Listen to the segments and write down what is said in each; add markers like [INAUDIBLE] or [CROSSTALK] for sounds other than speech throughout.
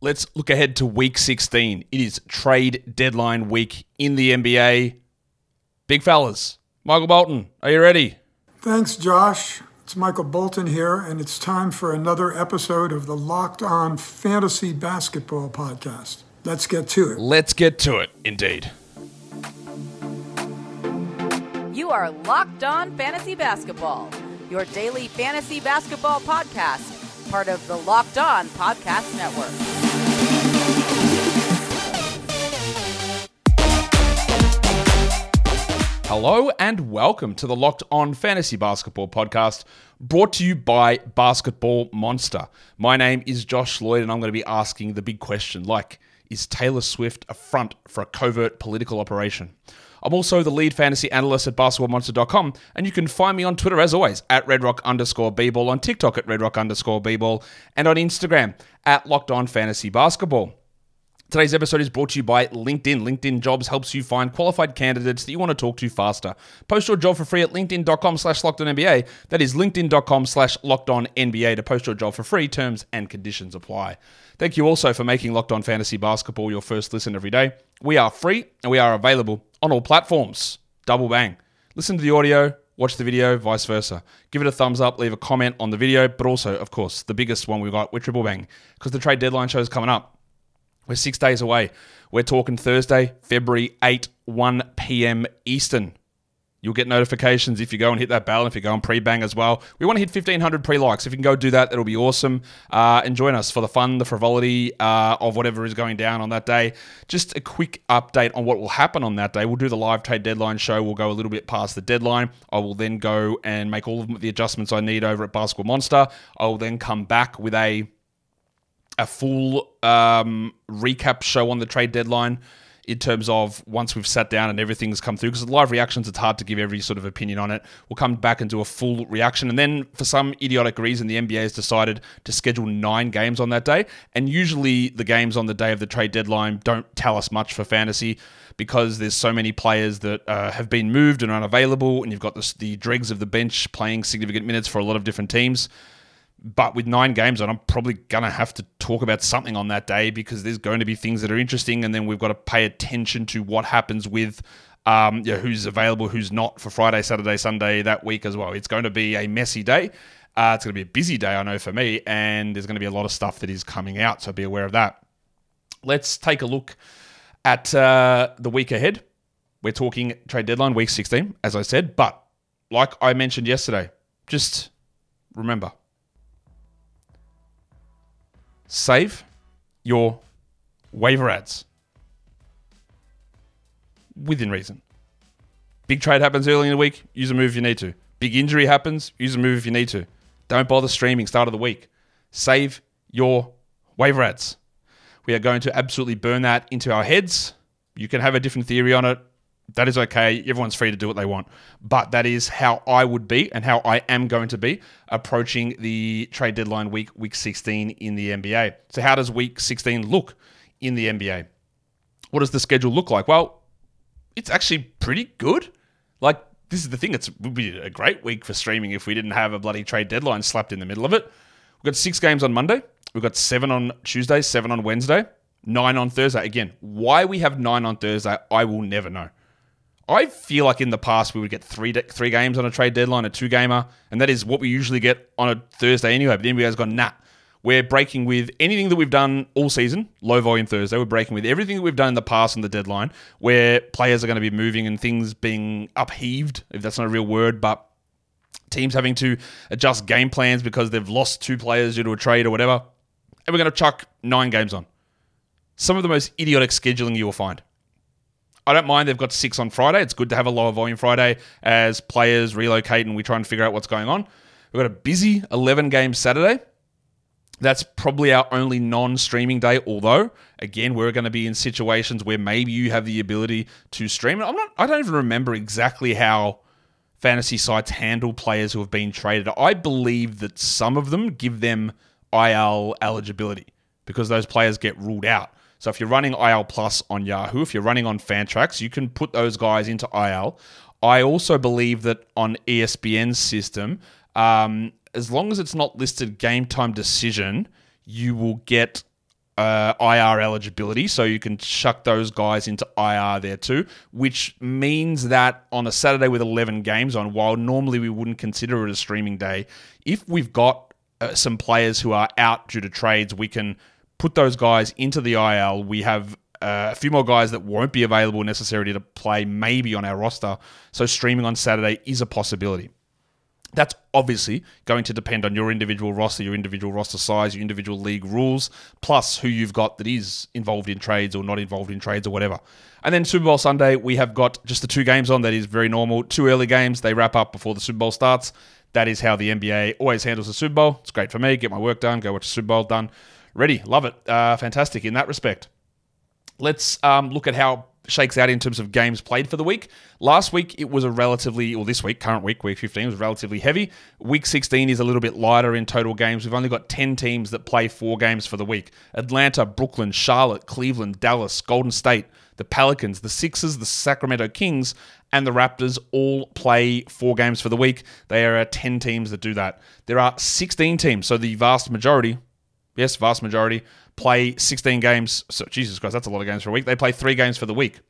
let's look ahead to week 16. It is trade deadline week in the NBA. Big fellas, Michael Bolton, are you ready? Thanks, Josh. It's Michael Bolton here, and it's time for another episode of the Locked On Fantasy Basketball Podcast. Let's get to it. Let's get to it, indeed. You are Locked On Fantasy Basketball, your daily fantasy basketball podcast, part of the Locked On Podcast Network. Hello and welcome to the Locked On Fantasy Basketball podcast brought to you by Basketball Monster. My name is Josh Lloyd and I'm going to be asking the big question like, is Taylor Swift a front for a covert political operation? I'm also the lead fantasy analyst at basketballmonster.com, and you can find me on Twitter as always at redrock underscore on TikTok at redrock underscore and on Instagram at locked on fantasy basketball. Today's episode is brought to you by LinkedIn. LinkedIn Jobs helps you find qualified candidates that you want to talk to faster. Post your job for free at linkedin.com slash locked on NBA. That is linkedin.com slash locked on NBA to post your job for free. Terms and conditions apply. Thank you also for making Locked On Fantasy Basketball your first listen every day. We are free and we are available on all platforms. Double bang. Listen to the audio, watch the video, vice versa. Give it a thumbs up, leave a comment on the video, but also, of course, the biggest one we've got, we're triple bang, because the trade deadline show is coming up. We're six days away. We're talking Thursday, February 8, 1 p.m. Eastern. You'll get notifications if you go and hit that bell, if you go and pre bang as well. We want to hit 1,500 pre likes. If you can go do that, it'll be awesome. Uh, and join us for the fun, the frivolity uh, of whatever is going down on that day. Just a quick update on what will happen on that day. We'll do the live trade deadline show. We'll go a little bit past the deadline. I will then go and make all of the adjustments I need over at Basketball Monster. I will then come back with a a full um, recap show on the trade deadline in terms of once we've sat down and everything's come through because live reactions it's hard to give every sort of opinion on it. We'll come back and do a full reaction. And then for some idiotic reason the nba has decided to schedule nine games on that day. And usually the games on the day of the trade deadline don't tell us much for fantasy because there's so many players that uh, have been moved and unavailable. And you've got the, the dregs of the bench playing significant minutes for a lot of different teams but with nine games on, I'm probably going to have to talk about something on that day because there's going to be things that are interesting. And then we've got to pay attention to what happens with um, you know, who's available, who's not for Friday, Saturday, Sunday that week as well. It's going to be a messy day. Uh, it's going to be a busy day, I know, for me. And there's going to be a lot of stuff that is coming out. So be aware of that. Let's take a look at uh, the week ahead. We're talking trade deadline, week 16, as I said. But like I mentioned yesterday, just remember save your waiver ads within reason. Big trade happens early in the week, use a move if you need to. Big injury happens, use a move if you need to. Don't bother streaming start of the week. Save your waiver ads. We are going to absolutely burn that into our heads. You can have a different theory on it that is okay. Everyone's free to do what they want. But that is how I would be and how I am going to be approaching the trade deadline week, week 16 in the NBA. So, how does week 16 look in the NBA? What does the schedule look like? Well, it's actually pretty good. Like, this is the thing. It would be a great week for streaming if we didn't have a bloody trade deadline slapped in the middle of it. We've got six games on Monday. We've got seven on Tuesday, seven on Wednesday, nine on Thursday. Again, why we have nine on Thursday, I will never know. I feel like in the past we would get three de- three games on a trade deadline, a two gamer, and that is what we usually get on a Thursday anyway. But the NBA's gone nah. We're breaking with anything that we've done all season, low volume Thursday. We're breaking with everything that we've done in the past on the deadline, where players are going to be moving and things being upheaved, if that's not a real word, but teams having to adjust game plans because they've lost two players due to a trade or whatever. And we're going to chuck nine games on. Some of the most idiotic scheduling you will find. I don't mind they've got six on Friday. It's good to have a lower volume Friday as players relocate and we try and figure out what's going on. We've got a busy 11 game Saturday. That's probably our only non streaming day, although, again, we're going to be in situations where maybe you have the ability to stream. I'm not, I don't even remember exactly how fantasy sites handle players who have been traded. I believe that some of them give them IL eligibility because those players get ruled out. So if you're running IL Plus on Yahoo, if you're running on Fantrax, you can put those guys into IL. I also believe that on ESPN's system, um, as long as it's not listed game time decision, you will get uh, IR eligibility, so you can chuck those guys into IR there too, which means that on a Saturday with 11 games on, while normally we wouldn't consider it a streaming day, if we've got uh, some players who are out due to trades, we can put those guys into the IL. We have uh, a few more guys that won't be available necessarily to play maybe on our roster. So streaming on Saturday is a possibility. That's obviously going to depend on your individual roster, your individual roster size, your individual league rules, plus who you've got that is involved in trades or not involved in trades or whatever. And then Super Bowl Sunday, we have got just the two games on. That is very normal. Two early games, they wrap up before the Super Bowl starts. That is how the NBA always handles the Super Bowl. It's great for me. Get my work done, go watch the Super Bowl done. Ready, love it. Uh, fantastic in that respect. Let's um, look at how shakes out in terms of games played for the week. Last week it was a relatively, or this week, current week, week 15 was relatively heavy. Week 16 is a little bit lighter in total games. We've only got 10 teams that play four games for the week Atlanta, Brooklyn, Charlotte, Cleveland, Dallas, Golden State, the Pelicans, the Sixers, the Sacramento Kings, and the Raptors all play four games for the week. There are 10 teams that do that. There are 16 teams, so the vast majority, yes, vast majority, play 16 games. So, Jesus Christ, that's a lot of games for a week. They play three games for the week.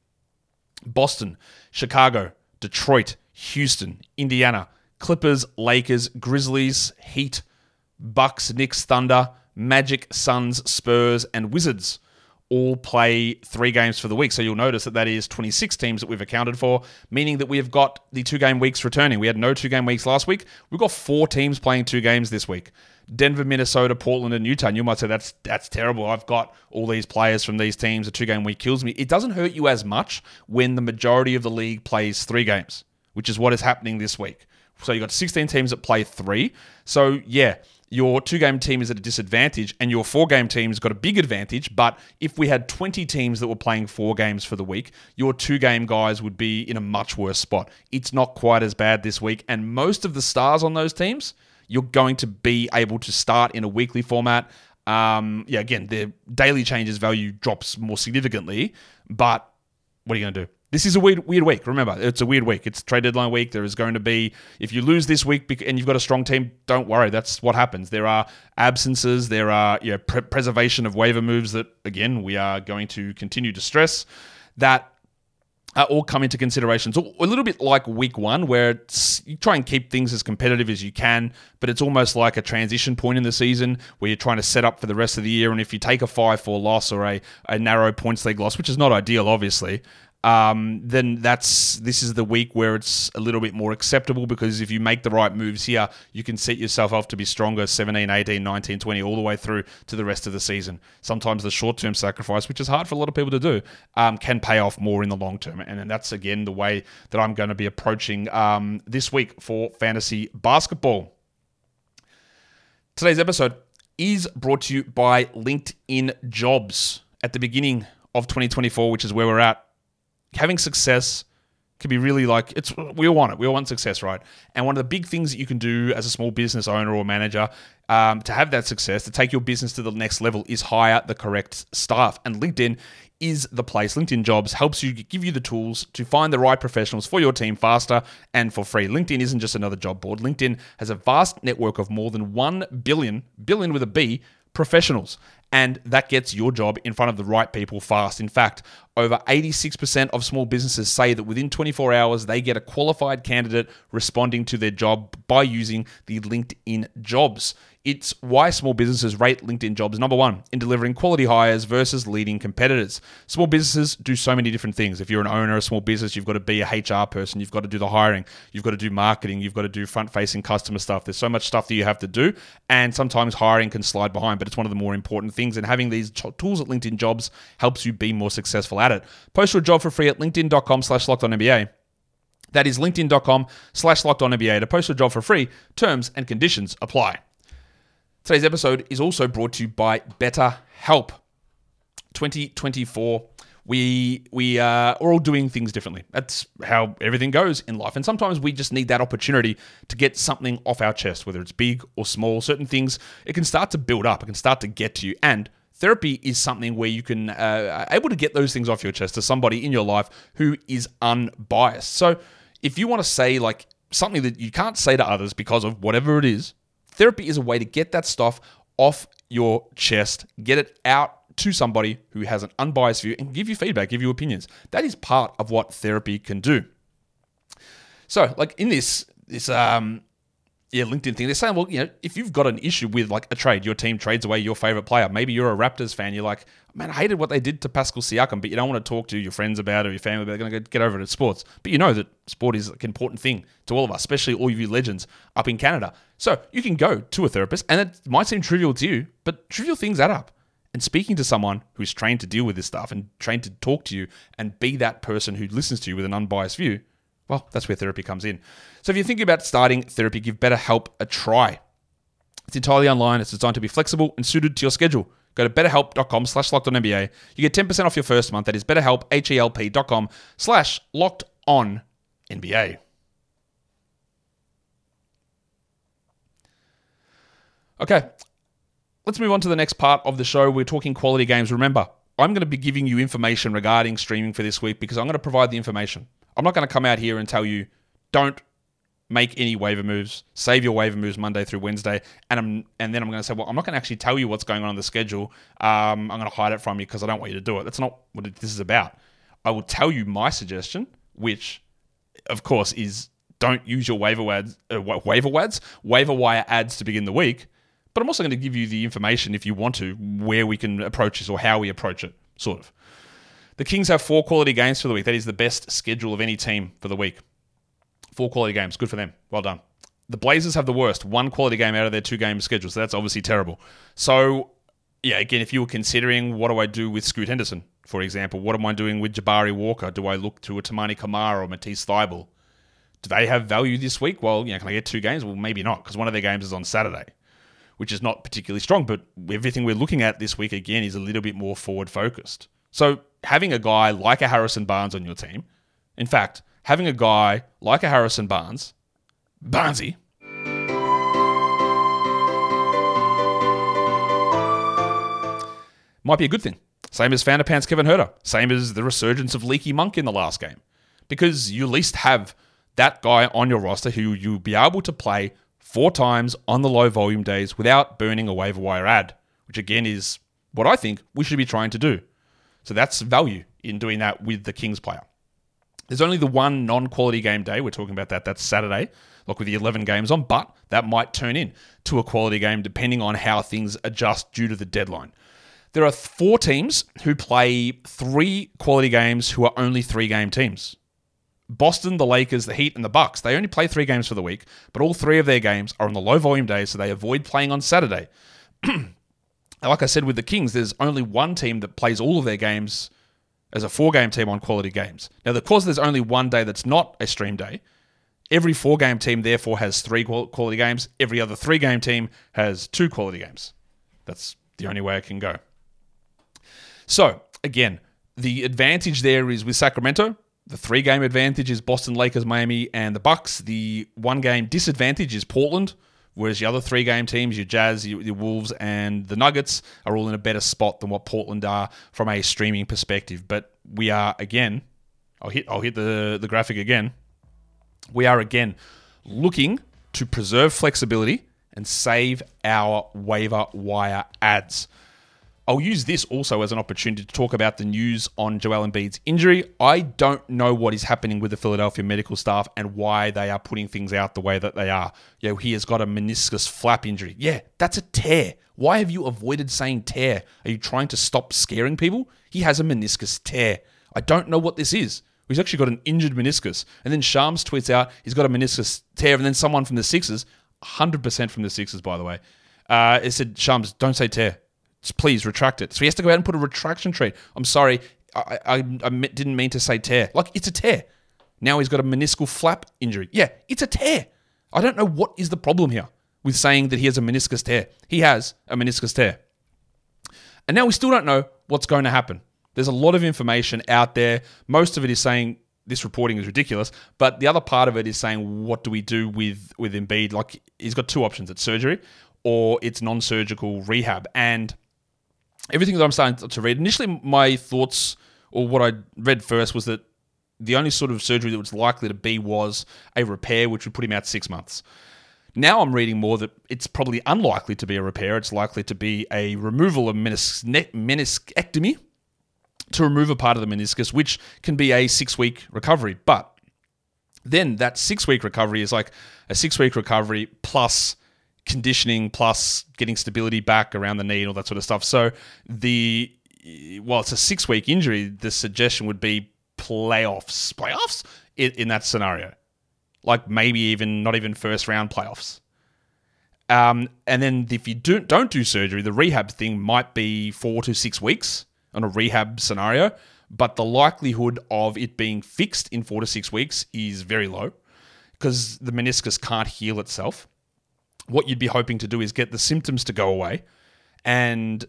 Boston, Chicago, Detroit, Houston, Indiana, Clippers, Lakers, Grizzlies, Heat, Bucks, Knicks, Thunder, Magic, Suns, Spurs, and Wizards all play three games for the week. So you'll notice that that is 26 teams that we've accounted for, meaning that we have got the two game weeks returning. We had no two game weeks last week. We've got four teams playing two games this week. Denver, Minnesota, Portland, and Utah. And you might say that's that's terrible. I've got all these players from these teams. A two game week kills me. It doesn't hurt you as much when the majority of the league plays three games, which is what is happening this week. So you've got 16 teams that play three. So yeah, your two game team is at a disadvantage and your four game team's got a big advantage. But if we had 20 teams that were playing four games for the week, your two game guys would be in a much worse spot. It's not quite as bad this week. And most of the stars on those teams, you're going to be able to start in a weekly format. Um, yeah, again, the daily changes value drops more significantly, but what are you going to do? This is a weird, weird week. Remember, it's a weird week. It's trade deadline week. There is going to be, if you lose this week and you've got a strong team, don't worry. That's what happens. There are absences. There are you know, pre- preservation of waiver moves that, again, we are going to continue to stress. That uh, all come into consideration. So a little bit like week one, where you try and keep things as competitive as you can, but it's almost like a transition point in the season where you're trying to set up for the rest of the year. And if you take a 5 4 loss or a, a narrow points league loss, which is not ideal, obviously, um, then that's this is the week where it's a little bit more acceptable because if you make the right moves here, you can set yourself up to be stronger 17, 18, 19, 20, all the way through to the rest of the season. Sometimes the short term sacrifice, which is hard for a lot of people to do, um, can pay off more in the long term. And, and that's again the way that I'm going to be approaching um, this week for fantasy basketball. Today's episode is brought to you by LinkedIn Jobs. At the beginning of 2024, which is where we're at, having success can be really like it's we all want it. We all want success, right? And one of the big things that you can do as a small business owner or manager um, to have that success, to take your business to the next level, is hire the correct staff. And LinkedIn is the place. LinkedIn Jobs helps you give you the tools to find the right professionals for your team faster and for free. LinkedIn isn't just another job board. LinkedIn has a vast network of more than 1 billion, billion with a B, professionals. And that gets your job in front of the right people fast. In fact, over 86% of small businesses say that within 24 hours, they get a qualified candidate responding to their job by using the LinkedIn jobs. It's why small businesses rate LinkedIn jobs number one in delivering quality hires versus leading competitors. Small businesses do so many different things. If you're an owner of a small business, you've got to be a HR person, you've got to do the hiring, you've got to do marketing, you've got to do front facing customer stuff. There's so much stuff that you have to do. And sometimes hiring can slide behind, but it's one of the more important things. And having these tools at LinkedIn jobs helps you be more successful at it. Post your job for free at linkedin.com slash locked on NBA. That is linkedin.com slash locked on NBA to post your job for free. Terms and conditions apply. Today's episode is also brought to you by BetterHelp. 2024, we we uh, are all doing things differently. That's how everything goes in life, and sometimes we just need that opportunity to get something off our chest, whether it's big or small. Certain things it can start to build up, it can start to get to you, and therapy is something where you can uh, able to get those things off your chest to somebody in your life who is unbiased. So if you want to say like something that you can't say to others because of whatever it is Therapy is a way to get that stuff off your chest, get it out to somebody who has an unbiased view and give you feedback, give you opinions. That is part of what therapy can do. So, like in this this um yeah, LinkedIn thing. They're saying, well, you know, if you've got an issue with like a trade, your team trades away your favorite player. Maybe you're a Raptors fan. You're like, man, I hated what they did to Pascal Siakam, but you don't want to talk to your friends about it or your family. But They're going to get over it at sports. But you know that sport is an important thing to all of us, especially all of you legends up in Canada. So you can go to a therapist, and it might seem trivial to you, but trivial things add up. And speaking to someone who's trained to deal with this stuff and trained to talk to you and be that person who listens to you with an unbiased view, well, that's where therapy comes in. So if you're thinking about starting therapy, give BetterHelp a try. It's entirely online. It's designed to be flexible and suited to your schedule. Go to betterhelp.com slash locked on NBA. You get 10% off your first month. That is betterhelp, H-E-L-P dot com slash locked on NBA. Okay, let's move on to the next part of the show. We're talking quality games. Remember, I'm going to be giving you information regarding streaming for this week because I'm going to provide the information. I'm not going to come out here and tell you don't make any waiver moves. Save your waiver moves Monday through Wednesday, and I'm and then I'm going to say, well, I'm not going to actually tell you what's going on on the schedule. Um, I'm going to hide it from you because I don't want you to do it. That's not what this is about. I will tell you my suggestion, which, of course, is don't use your waiver wads, uh, waiver wads, waiver wire ads to begin the week. But I'm also going to give you the information if you want to where we can approach this or how we approach it, sort of. The Kings have four quality games for the week. That is the best schedule of any team for the week. Four quality games. Good for them. Well done. The Blazers have the worst. One quality game out of their two game schedule. So that's obviously terrible. So, yeah, again, if you were considering what do I do with Scoot Henderson, for example, what am I doing with Jabari Walker? Do I look to a Toumani Camara or Matisse Thybulle? Do they have value this week? Well, you know, can I get two games? Well, maybe not, because one of their games is on Saturday, which is not particularly strong. But everything we're looking at this week, again, is a little bit more forward focused. So having a guy like a Harrison Barnes on your team, in fact, having a guy like a Harrison Barnes, Barnesy, might be a good thing. Same as Pants Kevin Huerter. Same as the resurgence of Leaky Monk in the last game. Because you at least have that guy on your roster who you'll be able to play four times on the low volume days without burning a waiver wire ad, which again is what I think we should be trying to do. So that's value in doing that with the Kings player. There's only the one non quality game day. We're talking about that. That's Saturday, like with the 11 games on, but that might turn in to a quality game depending on how things adjust due to the deadline. There are four teams who play three quality games who are only three game teams. Boston, the Lakers, the Heat, and the Bucks. They only play three games for the week, but all three of their games are on the low volume days, so they avoid playing on Saturday. [CLEARS THROAT] like I said with the Kings, there's only one team that plays all of their games as a four game team on quality games. Now, of course, there's only one day that's not a stream day. Every four game team, therefore, has three quality games. Every other three game team has two quality games. That's the only way it can go. So, again, the advantage there is with Sacramento. The three game advantage is Boston, Lakers, Miami, and the Bucks. The one game disadvantage is Portland, Whereas the other three game teams, your Jazz, your, your, Wolves, and the Nuggets, are all in a better spot than what Portland are from a streaming perspective. But we are again, I'll hit I'll hit the, the graphic again. We are again looking to preserve flexibility and save our waiver wire ads. I'll use this also as an opportunity to talk about the news on Joel Embiid's injury. I don't know what is happening with the Philadelphia medical staff and why they are putting things out the way that they are. You know, he has got a meniscus flap injury. Yeah, that's a tear. Why have you avoided saying tear? Are you trying to stop scaring people? He has a meniscus tear. I don't know what this is. He's actually got an injured meniscus. And then Shams tweets out he's got a meniscus tear. And then someone from the Sixers, 100% from the Sixers, by the way, uh, it said, Shams, don't say tear please retract it. So he has to go out and put a retraction trade. I'm sorry, I, I, I didn't mean to say tear. Like, it's a tear. Now he's got a meniscal flap injury. Yeah, it's a tear. I don't know what is the problem here with saying that he has a meniscus tear. He has a meniscus tear. And now we still don't know what's going to happen. There's a lot of information out there. Most of it is saying this reporting is ridiculous, but the other part of it is saying what do we do with with Embiid? Like he's got two options: it's surgery or it's non-surgical rehab. And everything that I'm starting to read, initially my thoughts or what I read first was that the only sort of surgery that was likely to be was a repair, which would put him out six months. Now I'm reading more that it's probably unlikely to be a repair. It's likely to be a removal of menis- meniscectomy to remove a part of the meniscus, which can be a six week recovery. But then that six week recovery is like a six week recovery plus conditioning plus getting stability back around the knee and all that sort of stuff. So the while it's a six week injury, the suggestion would be playoffs, playoffs in, in that scenario, like maybe even not even first round playoffs. Um, and then if you do, don't do surgery, the rehab thing might be four to six weeks on a rehab scenario, but the likelihood of it being fixed in four to six weeks is very low because the meniscus can't heal itself. What you'd be hoping to do is get the symptoms to go away and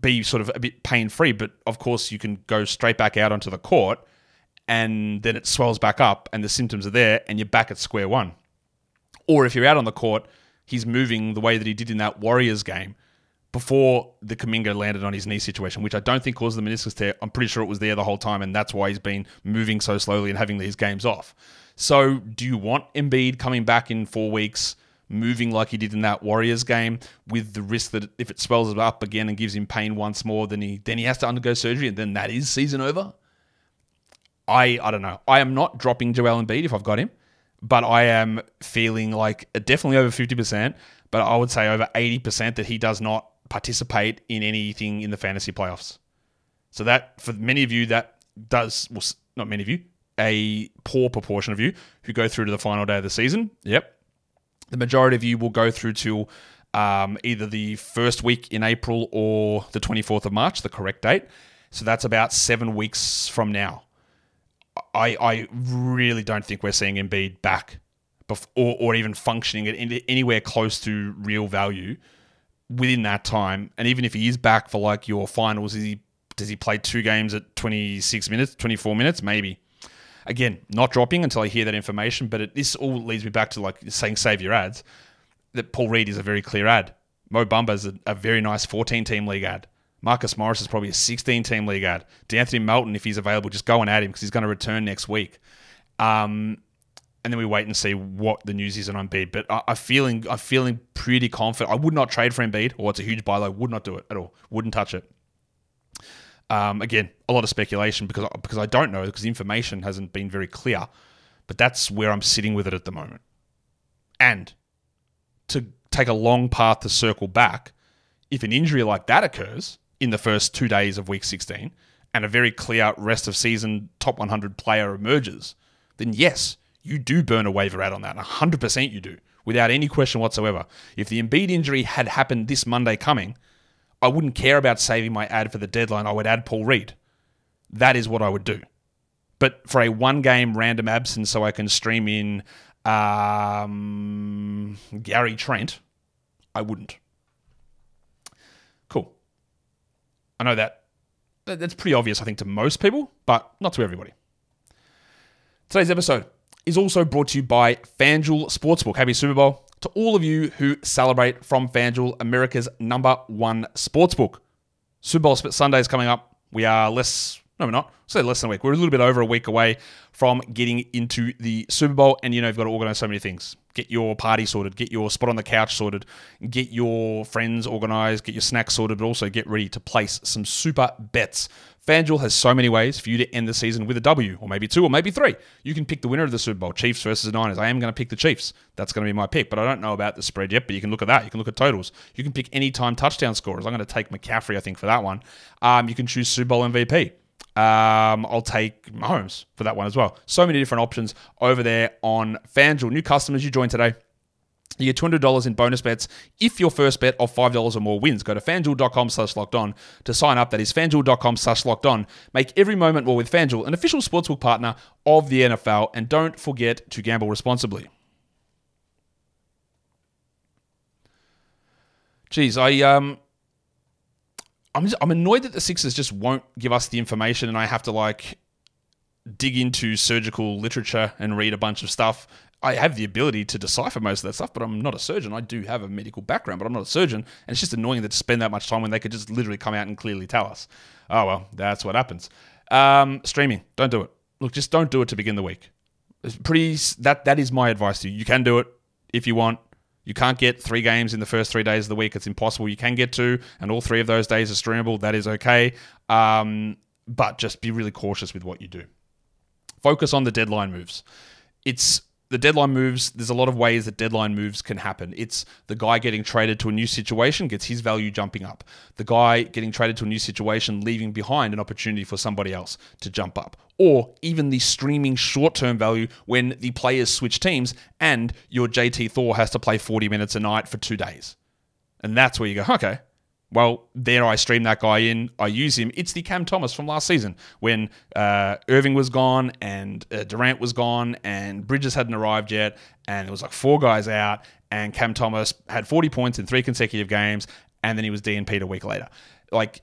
be sort of a bit pain free. But of course, you can go straight back out onto the court and then it swells back up and the symptoms are there and you're back at square one. Or if you're out on the court, he's moving the way that he did in that Warriors game before the Kuminga landed on his knee situation, which I don't think caused the meniscus tear. I'm pretty sure it was there the whole time, and that's why he's been moving so slowly and having these games off. So, do you want Embiid coming back in four weeks, moving like he did in that Warriors game, with the risk that if it swells up again and gives him pain once more, then he then he has to undergo surgery, and then that is season over? I I don't know. I am not dropping Joel Embiid if I've got him, but I am feeling like definitely over fifty percent, but I would say over eighty percent that he does not participate in anything in the fantasy playoffs. So that for many of you that does well, not many of you, a poor proportion of you who go through to the final day of the season. Yep, the majority of you will go through to um, either the first week in April or the 24th of March, the correct date. So that's about seven weeks from now. I, I really don't think we're seeing Embiid back bef- or, or even functioning at anywhere close to real value within that time. And even if he is back for like your finals, is he does he play two games at 26 minutes, 24 minutes? Maybe. Again, not dropping until I hear that information, but it, this all leads me back to like saying save your ads. That Paul Reed is a very clear ad. Mo Bamba is a, a very nice 14 team league ad. Marcus Morris is probably a 16 team league ad. De'Anthony Melton, if he's available, just go and add him because he's going to return next week. Um, and then we wait and see what the news is on Embiid. But I, am feeling I'm feeling pretty confident. I would not trade for Embiid, or it's a huge buy low. Would not do it at all. Wouldn't touch it. Um, again, a lot of speculation because because I don't know because information hasn't been very clear. But that's where I'm sitting with it at the moment. And to take a long path to circle back, if an injury like that occurs in the first two days of week 16 and a very clear rest of season top 100 player emerges, then yes, you do burn a waiver out on that. 100% you do, without any question whatsoever. If the Embiid injury had happened this Monday coming, I wouldn't care about saving my ad for the deadline. I would add Paul Reed. That is what I would do. But for a one game random absence so I can stream in um, Gary Trent, I wouldn't. Cool. I know that that's pretty obvious, I think, to most people, but not to everybody. Today's episode is also brought to you by FanDuel Sportsbook. Happy Super Bowl to all of you who celebrate from FanDuel, America's number one sportsbook. Super Bowl Sunday is coming up. We are less, no, we're not. So less than a week. We're a little bit over a week away from getting into the Super Bowl, and you know you've got to organize so many things. Get your party sorted, get your spot on the couch sorted, get your friends organized, get your snacks sorted, but also get ready to place some super bets. FanDuel has so many ways for you to end the season with a W, or maybe two, or maybe three. You can pick the winner of the Super Bowl, Chiefs versus Niners. I am going to pick the Chiefs. That's going to be my pick, but I don't know about the spread yet. But you can look at that. You can look at totals. You can pick any time touchdown scorers. I'm going to take McCaffrey, I think, for that one. Um, you can choose Super Bowl MVP. Um, I'll take Mahomes for that one as well. So many different options over there on FanDuel. New customers, you join today. You get $200 in bonus bets if your first bet of $5 or more wins. Go to fanduel.com slash locked on to sign up. That is fanduel.com slash locked on. Make every moment more with Fanduel, an official sportsbook partner of the NFL. And don't forget to gamble responsibly. Geez, I um I'm just, I'm annoyed that the Sixers just won't give us the information and I have to like dig into surgical literature and read a bunch of stuff I have the ability to decipher most of that stuff, but I'm not a surgeon. I do have a medical background, but I'm not a surgeon. And it's just annoying that to spend that much time when they could just literally come out and clearly tell us. Oh, well, that's what happens. Um, streaming, don't do it. Look, just don't do it to begin the week. It's pretty that that is my advice to you. You can do it if you want. You can't get three games in the first three days of the week. It's impossible. You can get two, and all three of those days are streamable. That is okay. Um, but just be really cautious with what you do. Focus on the deadline moves. It's the deadline moves, there's a lot of ways that deadline moves can happen. It's the guy getting traded to a new situation gets his value jumping up. The guy getting traded to a new situation leaving behind an opportunity for somebody else to jump up. Or even the streaming short term value when the players switch teams and your JT Thor has to play 40 minutes a night for two days. And that's where you go, okay, well, there I stream that guy in. I use him. It's the Cam Thomas from last season when uh, Irving was gone and uh, Durant was gone and Bridges hadn't arrived yet, and it was like four guys out, and Cam Thomas had 40 points in three consecutive games, and then he was DNP'd a week later. Like,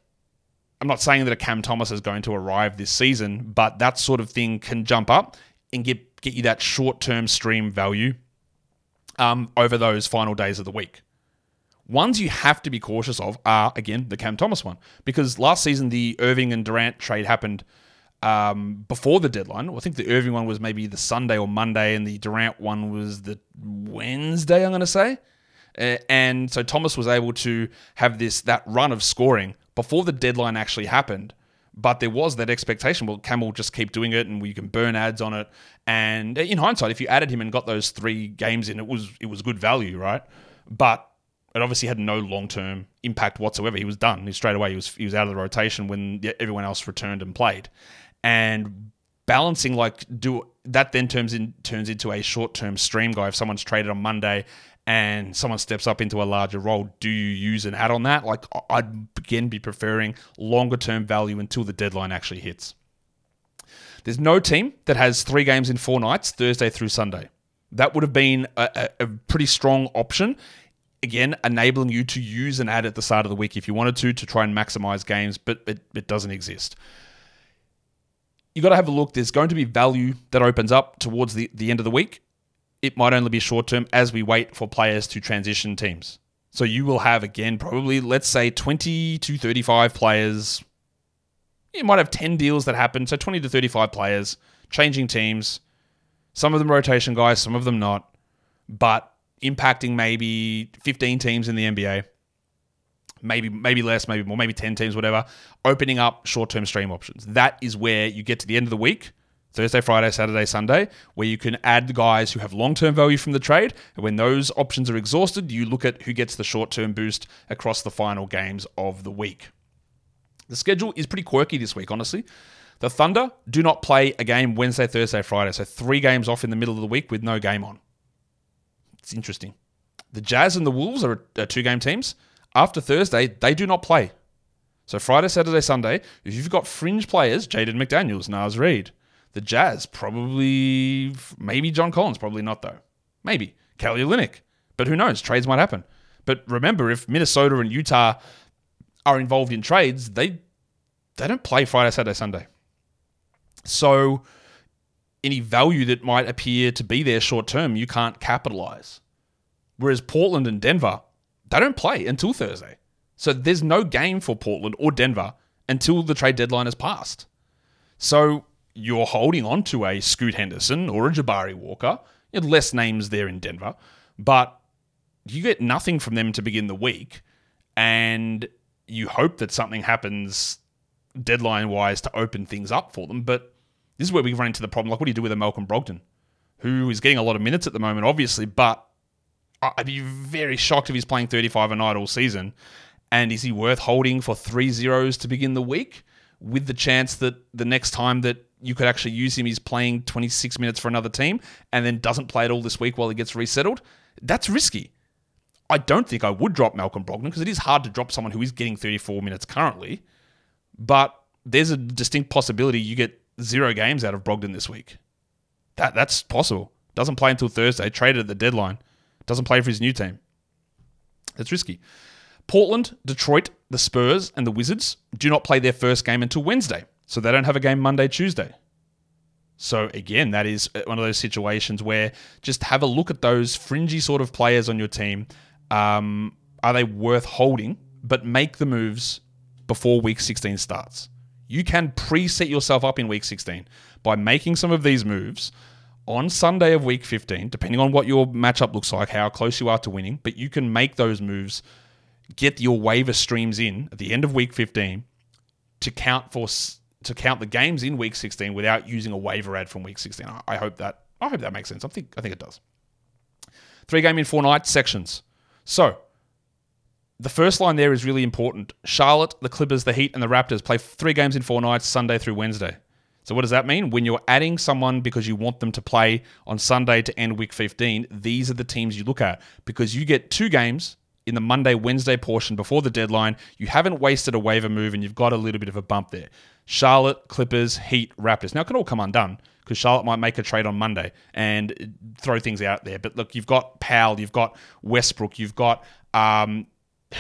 I'm not saying that a Cam Thomas is going to arrive this season, but that sort of thing can jump up and get get you that short term stream value um, over those final days of the week. Ones you have to be cautious of are, again, the Cam Thomas one. Because last season, the Irving and Durant trade happened um, before the deadline. I think the Irving one was maybe the Sunday or Monday, and the Durant one was the Wednesday, I'm going to say. Uh, and so Thomas was able to have this that run of scoring before the deadline actually happened. But there was that expectation. Well, Cam will just keep doing it, and we can burn ads on it. And in hindsight, if you added him and got those three games in, it was it was good value, right? But it obviously had no long term impact whatsoever. He was done. He straight away he was he was out of the rotation when everyone else returned and played, and balancing like do that then turns in turns into a short term stream guy. If someone's traded on Monday and someone steps up into a larger role, do you use an ad on that? Like I'd again be preferring longer term value until the deadline actually hits. There's no team that has three games in four nights, Thursday through Sunday. That would have been a, a, a pretty strong option again, enabling you to use an ad at the start of the week if you wanted to to try and maximize games, but it, it doesn't exist. You got to have a look. There's going to be value that opens up towards the, the end of the week. It might only be short term as we wait for players to transition teams. So you will have, again, probably, let's say 20 to 35 players. You might have 10 deals that happen. So 20 to 35 players changing teams. Some of them rotation guys, some of them not. But impacting maybe 15 teams in the NBA, maybe maybe less, maybe more, maybe 10 teams, whatever, opening up short-term stream options. That is where you get to the end of the week, Thursday, Friday, Saturday, Sunday, where you can add the guys who have long-term value from the trade. And when those options are exhausted, you look at who gets the short-term boost across the final games of the week. The schedule is pretty quirky this week, honestly. The Thunder do not play a game Wednesday, Thursday, Friday, so three games off in the middle of the week with no game on. It's interesting. The Jazz and the Wolves are, are two game teams. After Thursday, they do not play. So Friday, Saturday, Sunday, if you've got fringe players, Jaden McDaniels, Naz Reid, the Jazz, probably, maybe John Collins, probably not though. Maybe. Kelly Olynyk. But who knows? Trades might happen. But remember, if Minnesota and Utah are involved in trades, they they don't play Friday, Saturday, Sunday. So any value that might appear to be there short term, you can't capitalize. Whereas Portland and Denver, they don't play until Thursday. So there's no game for Portland or Denver until the trade deadline has passed. So you're holding on to a Scoot Henderson or a Jabari Walker. You have less names there in Denver, but you get nothing from them to begin the week. And you hope that something happens deadline wise to open things up for them. But this is where we run into the problem. Like, what do you do with a Malcolm Brogdon, who is getting a lot of minutes at the moment, obviously, but uh, I'd be very shocked if he's playing 35 a night all season. And is he worth holding for three zeros to begin the week with the chance that the next time that you could actually use him, he's playing 26 minutes for another team and then doesn't play at all this week while he gets resettled? That's risky. I don't think I would drop Malcolm Brogdon because it is hard to drop someone who is getting 34 minutes currently. But there's a distinct possibility you get zero games out of Brogdon this week. That that's possible. Doesn't play until Thursday. Traded at the deadline. Doesn't play for his new team. That's risky. Portland, Detroit, the Spurs, and the Wizards do not play their first game until Wednesday, so they don't have a game Monday, Tuesday. So again, that is one of those situations where just have a look at those fringy sort of players on your team. Um, are they worth holding? But make the moves before Week 16 starts you can preset yourself up in week 16 by making some of these moves on Sunday of week 15, depending on what your matchup looks like, how close you are to winning, but you can make those moves, get your waiver streams in at the end of week 15 to count for to count the games in week 16 without using a waiver ad from week 16. I hope that I hope that makes sense. I think I think it does. Three game in four night sections. So the first line there is really important. Charlotte, the Clippers, the Heat, and the Raptors play three games in four nights, Sunday through Wednesday. So what does that mean? When you're adding someone because you want them to play on Sunday to end week 15, these are the teams you look at because you get two games in the Monday Wednesday portion before the deadline. You haven't wasted a waiver move and you've got a little bit of a bump there. Charlotte, Clippers, Heat, Raptors. Now it can all come undone because Charlotte might make a trade on Monday and throw things out there. But look, you've got Powell, you've got Westbrook, you've got um,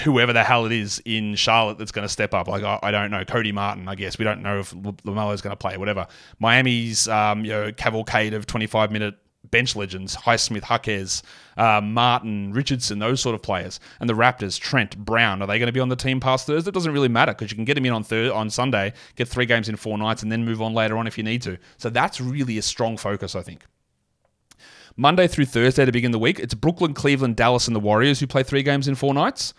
whoever the hell it is in Charlotte that's going to step up. Like, I, I, don't know, Cody Martin, I guess. We don't know if LaMelo's going to play, whatever. Miami's um, you know, cavalcade of 25 minute bench legends, Highsmith, Jaquez, uh, Martin, Richardson, those sort of players. And the Raptors, Trent, Brown, are they going to be on the team past Thursday? It doesn't really matter because you can get them in on thir- on Sunday, get three games in four nights, and then move on later on if you need to. So that's really a strong focus, I think. Monday through Thursday to begin the week, it's Brooklyn, Cleveland, Dallas, and the Warriors who play three games in four nights.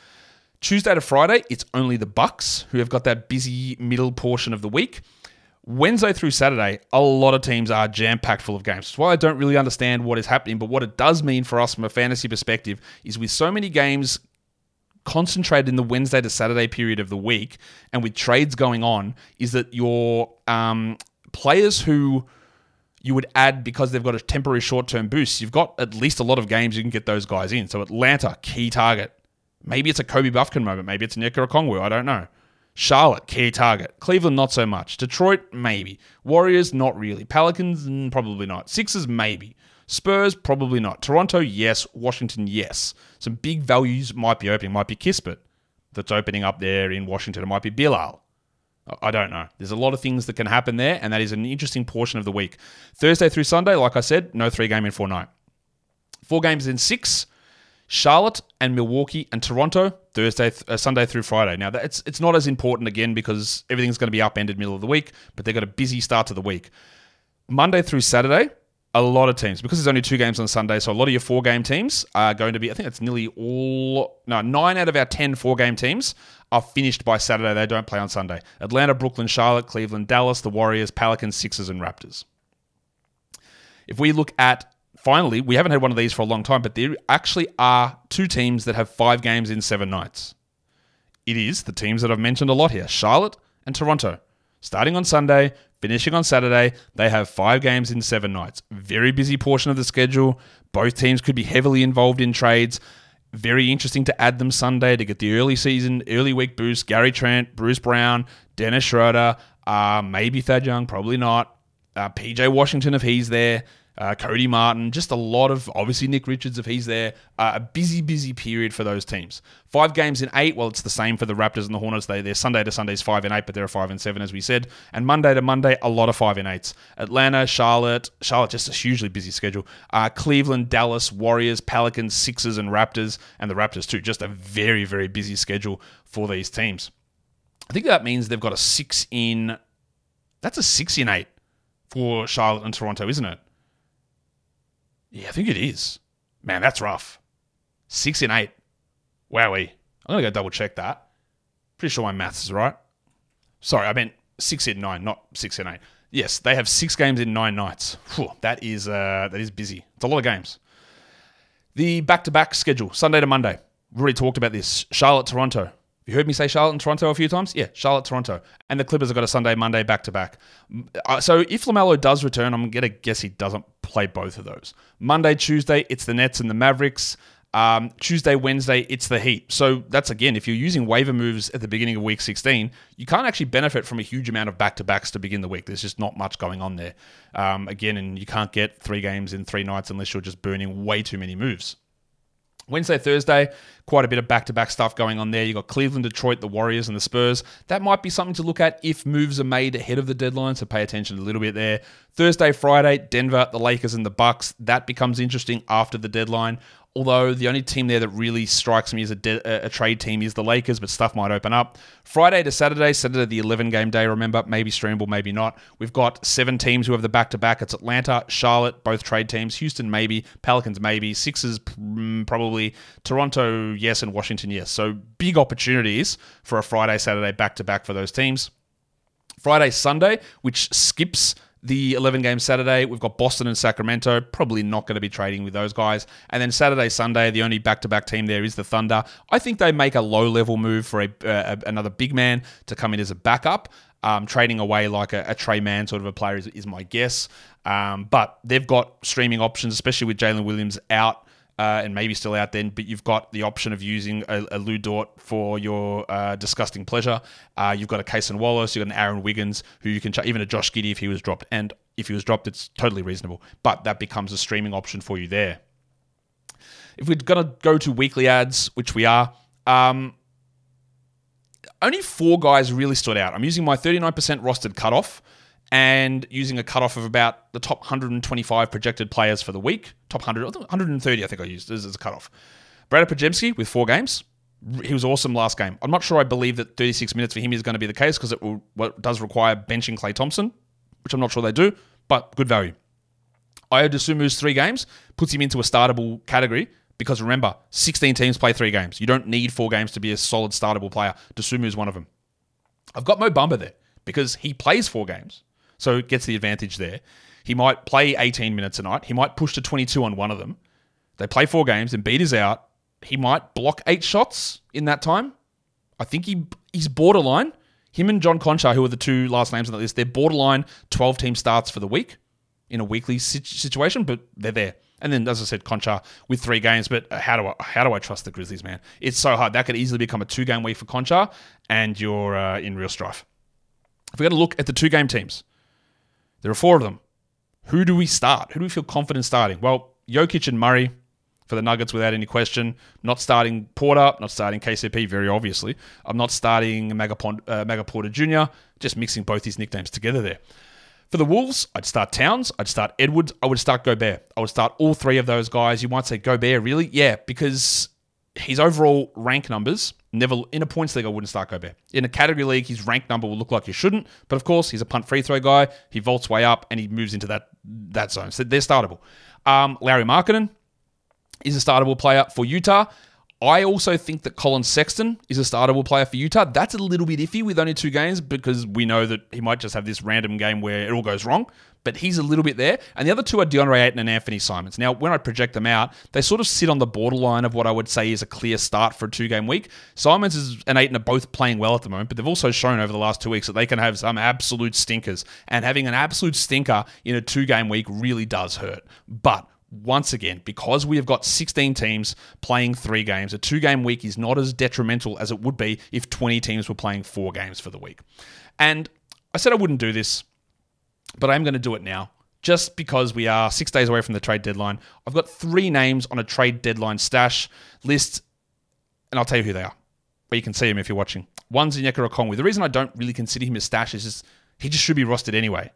Tuesday to Friday, it's only the Bucks who have got that busy middle portion of the week. Wednesday through Saturday, a lot of teams are jam packed full of games. That's why I don't really understand what is happening. But what it does mean for us from a fantasy perspective is with so many games concentrated in the Wednesday to Saturday period of the week and with trades going on, is that your um, players who you would add because they've got a temporary short term boost, you've got at least a lot of games you can get those guys in. So Atlanta, key target. Maybe it's a Kobe Bufkin moment. Maybe it's a Onyeka Okongwu. I don't know. Charlotte, key target. Cleveland, not so much. Detroit, maybe. Warriors, not really. Pelicans, mm, probably not. Sixers, maybe. Spurs, probably not. Toronto, yes. Washington, yes. Some big values might be opening. Might be Kispert that's opening up there in Washington. It might be Bilal. I don't know. There's a lot of things that can happen there, and that is an interesting portion of the week. Thursday through Sunday, like I said, no three game in four night. Four games in six. Charlotte and Milwaukee and Toronto Thursday, uh, Sunday through Friday. Now it's it's not as important again because everything's going to be upended middle of the week, but they've got a busy start to the week. Monday through Saturday, a lot of teams because there's only two games on Sunday, so a lot of your four game teams are going to be. I think it's nearly all no nine out of our ten four game teams are finished by Saturday. They don't play on Sunday. Atlanta, Brooklyn, Charlotte, Cleveland, Dallas, the Warriors, Pelicans, Sixers, and Raptors. If we look at finally, we haven't had one of these for a long time, but there actually are two teams that have five games in seven nights. It is the teams that I've mentioned a lot here Charlotte and Toronto. Starting on Sunday, finishing on Saturday, they have five games in seven nights. Very busy portion of the schedule. Both teams could be heavily involved in trades. Very interesting to add them Sunday to get the early season, early week boost. Gary Trent, Bruce Brown, Dennis Schroeder, uh, maybe Thad Young, probably not. Uh, PJ Washington if he's there uh, Cody Martin, just a lot of obviously Nick Richards if he's there. Uh, a busy, busy period for those teams. Five games in eight. Well, it's the same for the Raptors and the Hornets. They they're Sunday to Sundays five and eight, but they're a five and seven as we said. And Monday to Monday, a lot of five and eights. Atlanta, Charlotte, Charlotte just a hugely busy schedule. Uh, Cleveland, Dallas, Warriors, Pelicans, Sixers, and Raptors, and the Raptors too. Just a very very busy schedule for these teams. I think that means they've got a six in. That's a six in eight for Charlotte and Toronto, isn't it? Yeah, I think it is. Man, that's rough. Six and eight. Wowie. I'm going to go double check that. Pretty sure my maths is right. Sorry, I meant six in nine, not six and eight. Yes, they have six games in nine nights. Whew, that is uh, that is busy. It's a lot of games. The back-to-back schedule, Sunday to Monday. We've already talked about this. Charlotte, Toronto. You heard me say Charlotte and Toronto a few times? Yeah, Charlotte, Toronto. And the Clippers have got a Sunday, Monday back to back. So if LaMelo does return, I'm going to guess he doesn't play both of those. Monday, Tuesday, it's the Nets and the Mavericks. Um, Tuesday, Wednesday, it's the Heat. So that's again, if you're using waiver moves at the beginning of week 16, you can't actually benefit from a huge amount of back to backs to begin the week. There's just not much going on there. Um, again, and you can't get three games in three nights unless you're just burning way too many moves. Wednesday, Thursday, quite a bit of back to back stuff going on there. You've got Cleveland, Detroit, the Warriors, and the Spurs. That might be something to look at if moves are made ahead of the deadline, so pay attention a little bit there. Thursday, Friday, Denver, the Lakers, and the Bucks. That becomes interesting after the deadline. Although the only team there that really strikes me as a, de- a trade team is the Lakers, but stuff might open up. Friday to Saturday, Saturday the 11 game day, remember, maybe streamable, maybe not. We've got seven teams who have the back to back. It's Atlanta, Charlotte, both trade teams, Houston, maybe, Pelicans, maybe, Sixers, mm, probably, Toronto, yes, and Washington, yes. So big opportunities for a Friday, Saturday back to back for those teams. Friday, Sunday, which skips the 11 game Saturday, we've got Boston and Sacramento. Probably not going to be trading with those guys. And then Saturday, Sunday, the only back to back team there is the Thunder. I think they make a low level move for a, uh, another big man to come in as a backup. Um, trading away like a, a Tre Mann sort of a player is, is my guess. Um, but they've got streaming options, especially with Jalen Williams out uh, and maybe still out then, but you've got the option of using a, a Lu Dort for your uh, disgusting pleasure. Uh, you've got a Cason Wallace, you've got an Aaron Wiggins, who you can ch- even a Josh Giddey if he was dropped. And if he was dropped, it's totally reasonable. But that becomes a streaming option for you there. If we're going to go to weekly adds, which we are, um, only four guys really stood out. I'm using my 39% rostered cutoff and using a cutoff of about the top 125 projected players for the week. Top 100, 130, I think I used as, a cutoff. Brad Podziemski with four games. He was awesome last game. I'm not sure I believe that 36 minutes for him is going to be the case because it will, does require benching Klay Thompson, which I'm not sure they do, but good value. Ayo Dosunmu's three games puts him into a startable category because remember, 16 teams play three games. You don't need four games to be a solid startable player. Dosunmu is one of them. I've got Mo Bamba there because he plays four games so it gets the advantage there. He might play 18 minutes a night. He might push to 22 on one of them. They play four games and beat is out. He might block eight shots in that time. I think he he's borderline. Him and John Konchar, who are the two last names on the list, they're borderline 12 team starts for the week in a weekly situation, but they're there. And then, as I said, Konchar with three games. But how do I how do I trust the Grizzlies, man? It's so hard. That could easily become a two game week for Konchar, and you're uh, in real strife. If we're going to look at the two game teams, there are four of them. Who do we start? Who do we feel confident starting? Well, Jokic and Murray for the Nuggets without any question. Not starting Porter, not starting KCP, very obviously. I'm not starting uh, Porter Jr., just mixing both his nicknames together there. For the Wolves, I'd start Towns, I'd start Edwards, I would start Gobert. I would start all three of those guys. You might say Gobert, really? Yeah, because his overall rank numbers never in a points league I wouldn't start Gobert. In a category league, his rank number will look like you shouldn't, but of course he's a punt free throw guy. He vaults way up and he moves into that that zone. So they're startable. Um, Lauri Markkanen is a startable player for Utah. I also think that Collin Sexton is a startable player for Utah. That's a little bit iffy with only two games because we know that he might just have this random game where it all goes wrong but he's a little bit there. And the other two are DeAndre Ayton and Anthony Simons. Now, when I project them out, they sort of sit on the borderline of what I would say is a clear start for a two game week. Simons and Ayton are both playing well at the moment, but they've also shown over the last two weeks that they can have some absolute stinkers. And having an absolute stinker in a two game week really does hurt. But once again, because we have got 16 teams playing three games, a two game week is not as detrimental as it would be if 20 teams were playing four games for the week. And I said I wouldn't do this but I'm going to do it now just because we are six days away from the trade deadline. I've got three names on a trade deadline stash list, and I'll tell you who they are. But you can see them if you're watching. One's Onyeka Okongwu. The reason I don't really consider him a stash is just, he just should be rostered anyway.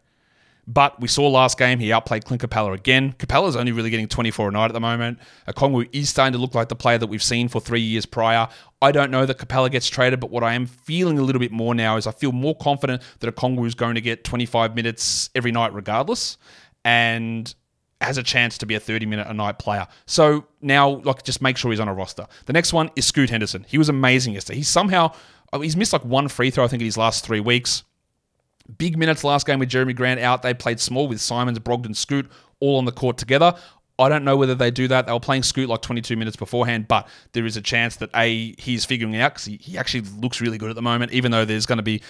But we saw last game he outplayed Clint Capela again. Capela's only really getting 24 a night at the moment. Okongwu is starting to look like the player that we've seen for three years prior. I don't know that Capela gets traded, but what I am feeling a little bit more now is I feel more confident that Okongwu is going to get 25 minutes every night regardless. And has a chance to be a 30 minute a night player. So now, like, just make sure he's on a roster. The next one is Scoot Henderson. He was amazing yesterday. He somehow, oh, he's missed like one free throw, I think, in his last three weeks. Big minutes last game with Jerami Grant out. They played small with Simons, Brogdon, Scoot all on the court together. I don't know whether they do that. They were playing Scoot like 22 minutes beforehand, but there is a chance that A, he's figuring it out because he, he actually looks really good at the moment, even though there's going to be.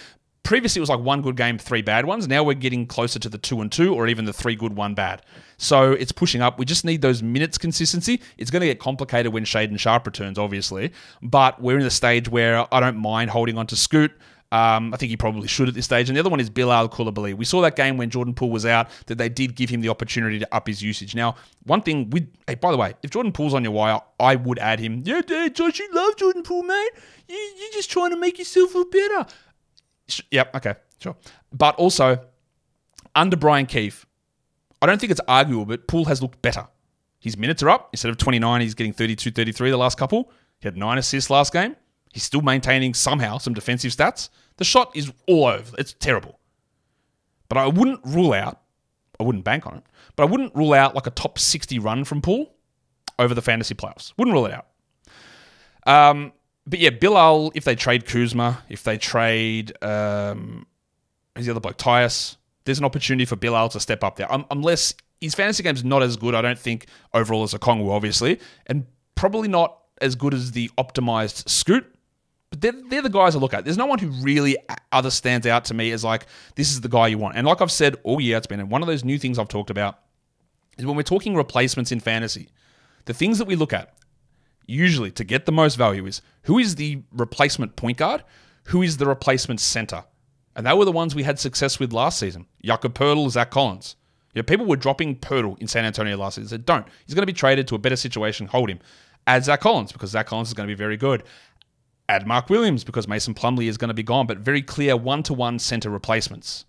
Previously, it was like one good game, three bad ones. Now we're getting closer to the two and two, or even the three good, one bad. So it's pushing up. We just need those minutes consistency. It's going to get complicated when Shaedon Sharpe returns, obviously, but we're in the stage where I don't mind holding on to Scoot. Um, I think he probably should at this stage. And the other one is Bilal Coulibaly. We saw that game when Jordan Poole was out that they did give him the opportunity to up his usage. Now, one thing with hey, by the way, if Jordan Poole's on your wire, I would add him. Yeah, Dad, Josh, you love Jordan Poole, mate. You, you're just trying to make yourself feel better. Yep, okay, sure. But also, under Brian Keefe, I don't think it's arguable, but Poole has looked better. His minutes are up. Instead of 29, he's getting 32, 33 the last couple. He had nine assists last game. He's still maintaining somehow some defensive stats. The shot is all over. It's terrible. But I wouldn't rule out, I wouldn't bank on it, but I wouldn't rule out like a top 60 run from Poole over the fantasy playoffs. Wouldn't rule it out. Um, but yeah, Bilal, if they trade Kuzma, if they trade, um, who's the other bloke, Tyus, there's an opportunity for Bilal to step up there. Um, unless his fantasy game's not as good, I don't think, overall as Okongwu, obviously, and probably not as good as the optimized Scoot. But they're, they're the guys I look at. There's no one who really uh, other stands out to me as like, this is the guy you want. And like I've said all year, it's been one of those new things I've talked about is when we're talking replacements in fantasy, the things that we look at usually to get the most value is who is the replacement point guard, who is the replacement center. And they were the ones we had success with last season. Jakob Poeltl, Zach Collins. Yeah, people were dropping Poeltl in San Antonio last season. They said, don't. He's going to be traded to a better situation. Hold him. Add Zach Collins because Zach Collins is going to be very good add Mark Williams because Mason Plumlee is going to be gone, but very clear one to one center replacements.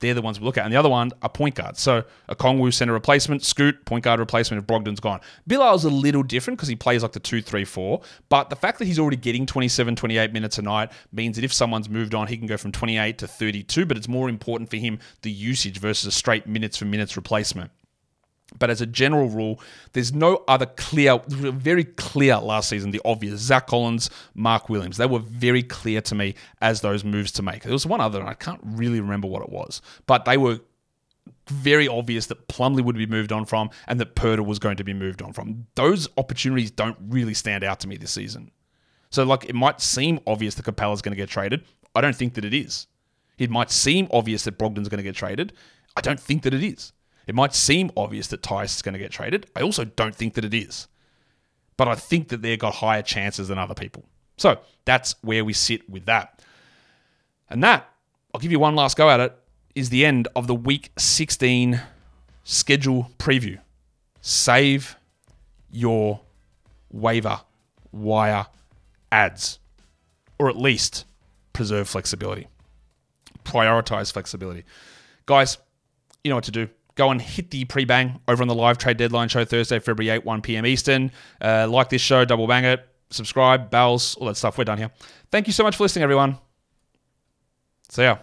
They're the ones we look at. And the other one are point guards. So Okongwu center replacement, Scoot, point guard replacement if Brogdon's gone. Bilal's a little different because he plays like the 2 3 4. But the fact that he's already getting 27, 28 minutes a night means that if someone's moved on, he can go from 28 to 32. But it's more important for him the usage versus a straight minutes for minutes replacement. But as a general rule, there's no other clear, very clear last season, the obvious Zach Collins, Mark Williams. They were very clear to me as those moves to make. There was one other, and I can't really remember what it was, but they were very obvious that Plumlee would be moved on from and that Poeltl was going to be moved on from. Those opportunities don't really stand out to me this season. So, like, it might seem obvious that Capela's going to get traded. I don't think that it is. It might seem obvious that Brogdon's going to get traded. I don't think that it is. It might seem obvious that Tyus is going to get traded. I also don't think that it is. But I think that they've got higher chances than other people. So that's where we sit with that. And that, I'll give you one last go at it, is the end of the week 16 schedule preview. Save your waiver wire adds, or at least preserve flexibility. Prioritize flexibility. Guys, you know what to do go and hit the pre bang over on the live trade deadline show Thursday, February 8, 1 p.m. Eastern. Uh, like this show, double bang it, subscribe, bells, all that stuff. We're done here. Thank you so much for listening, everyone. See ya.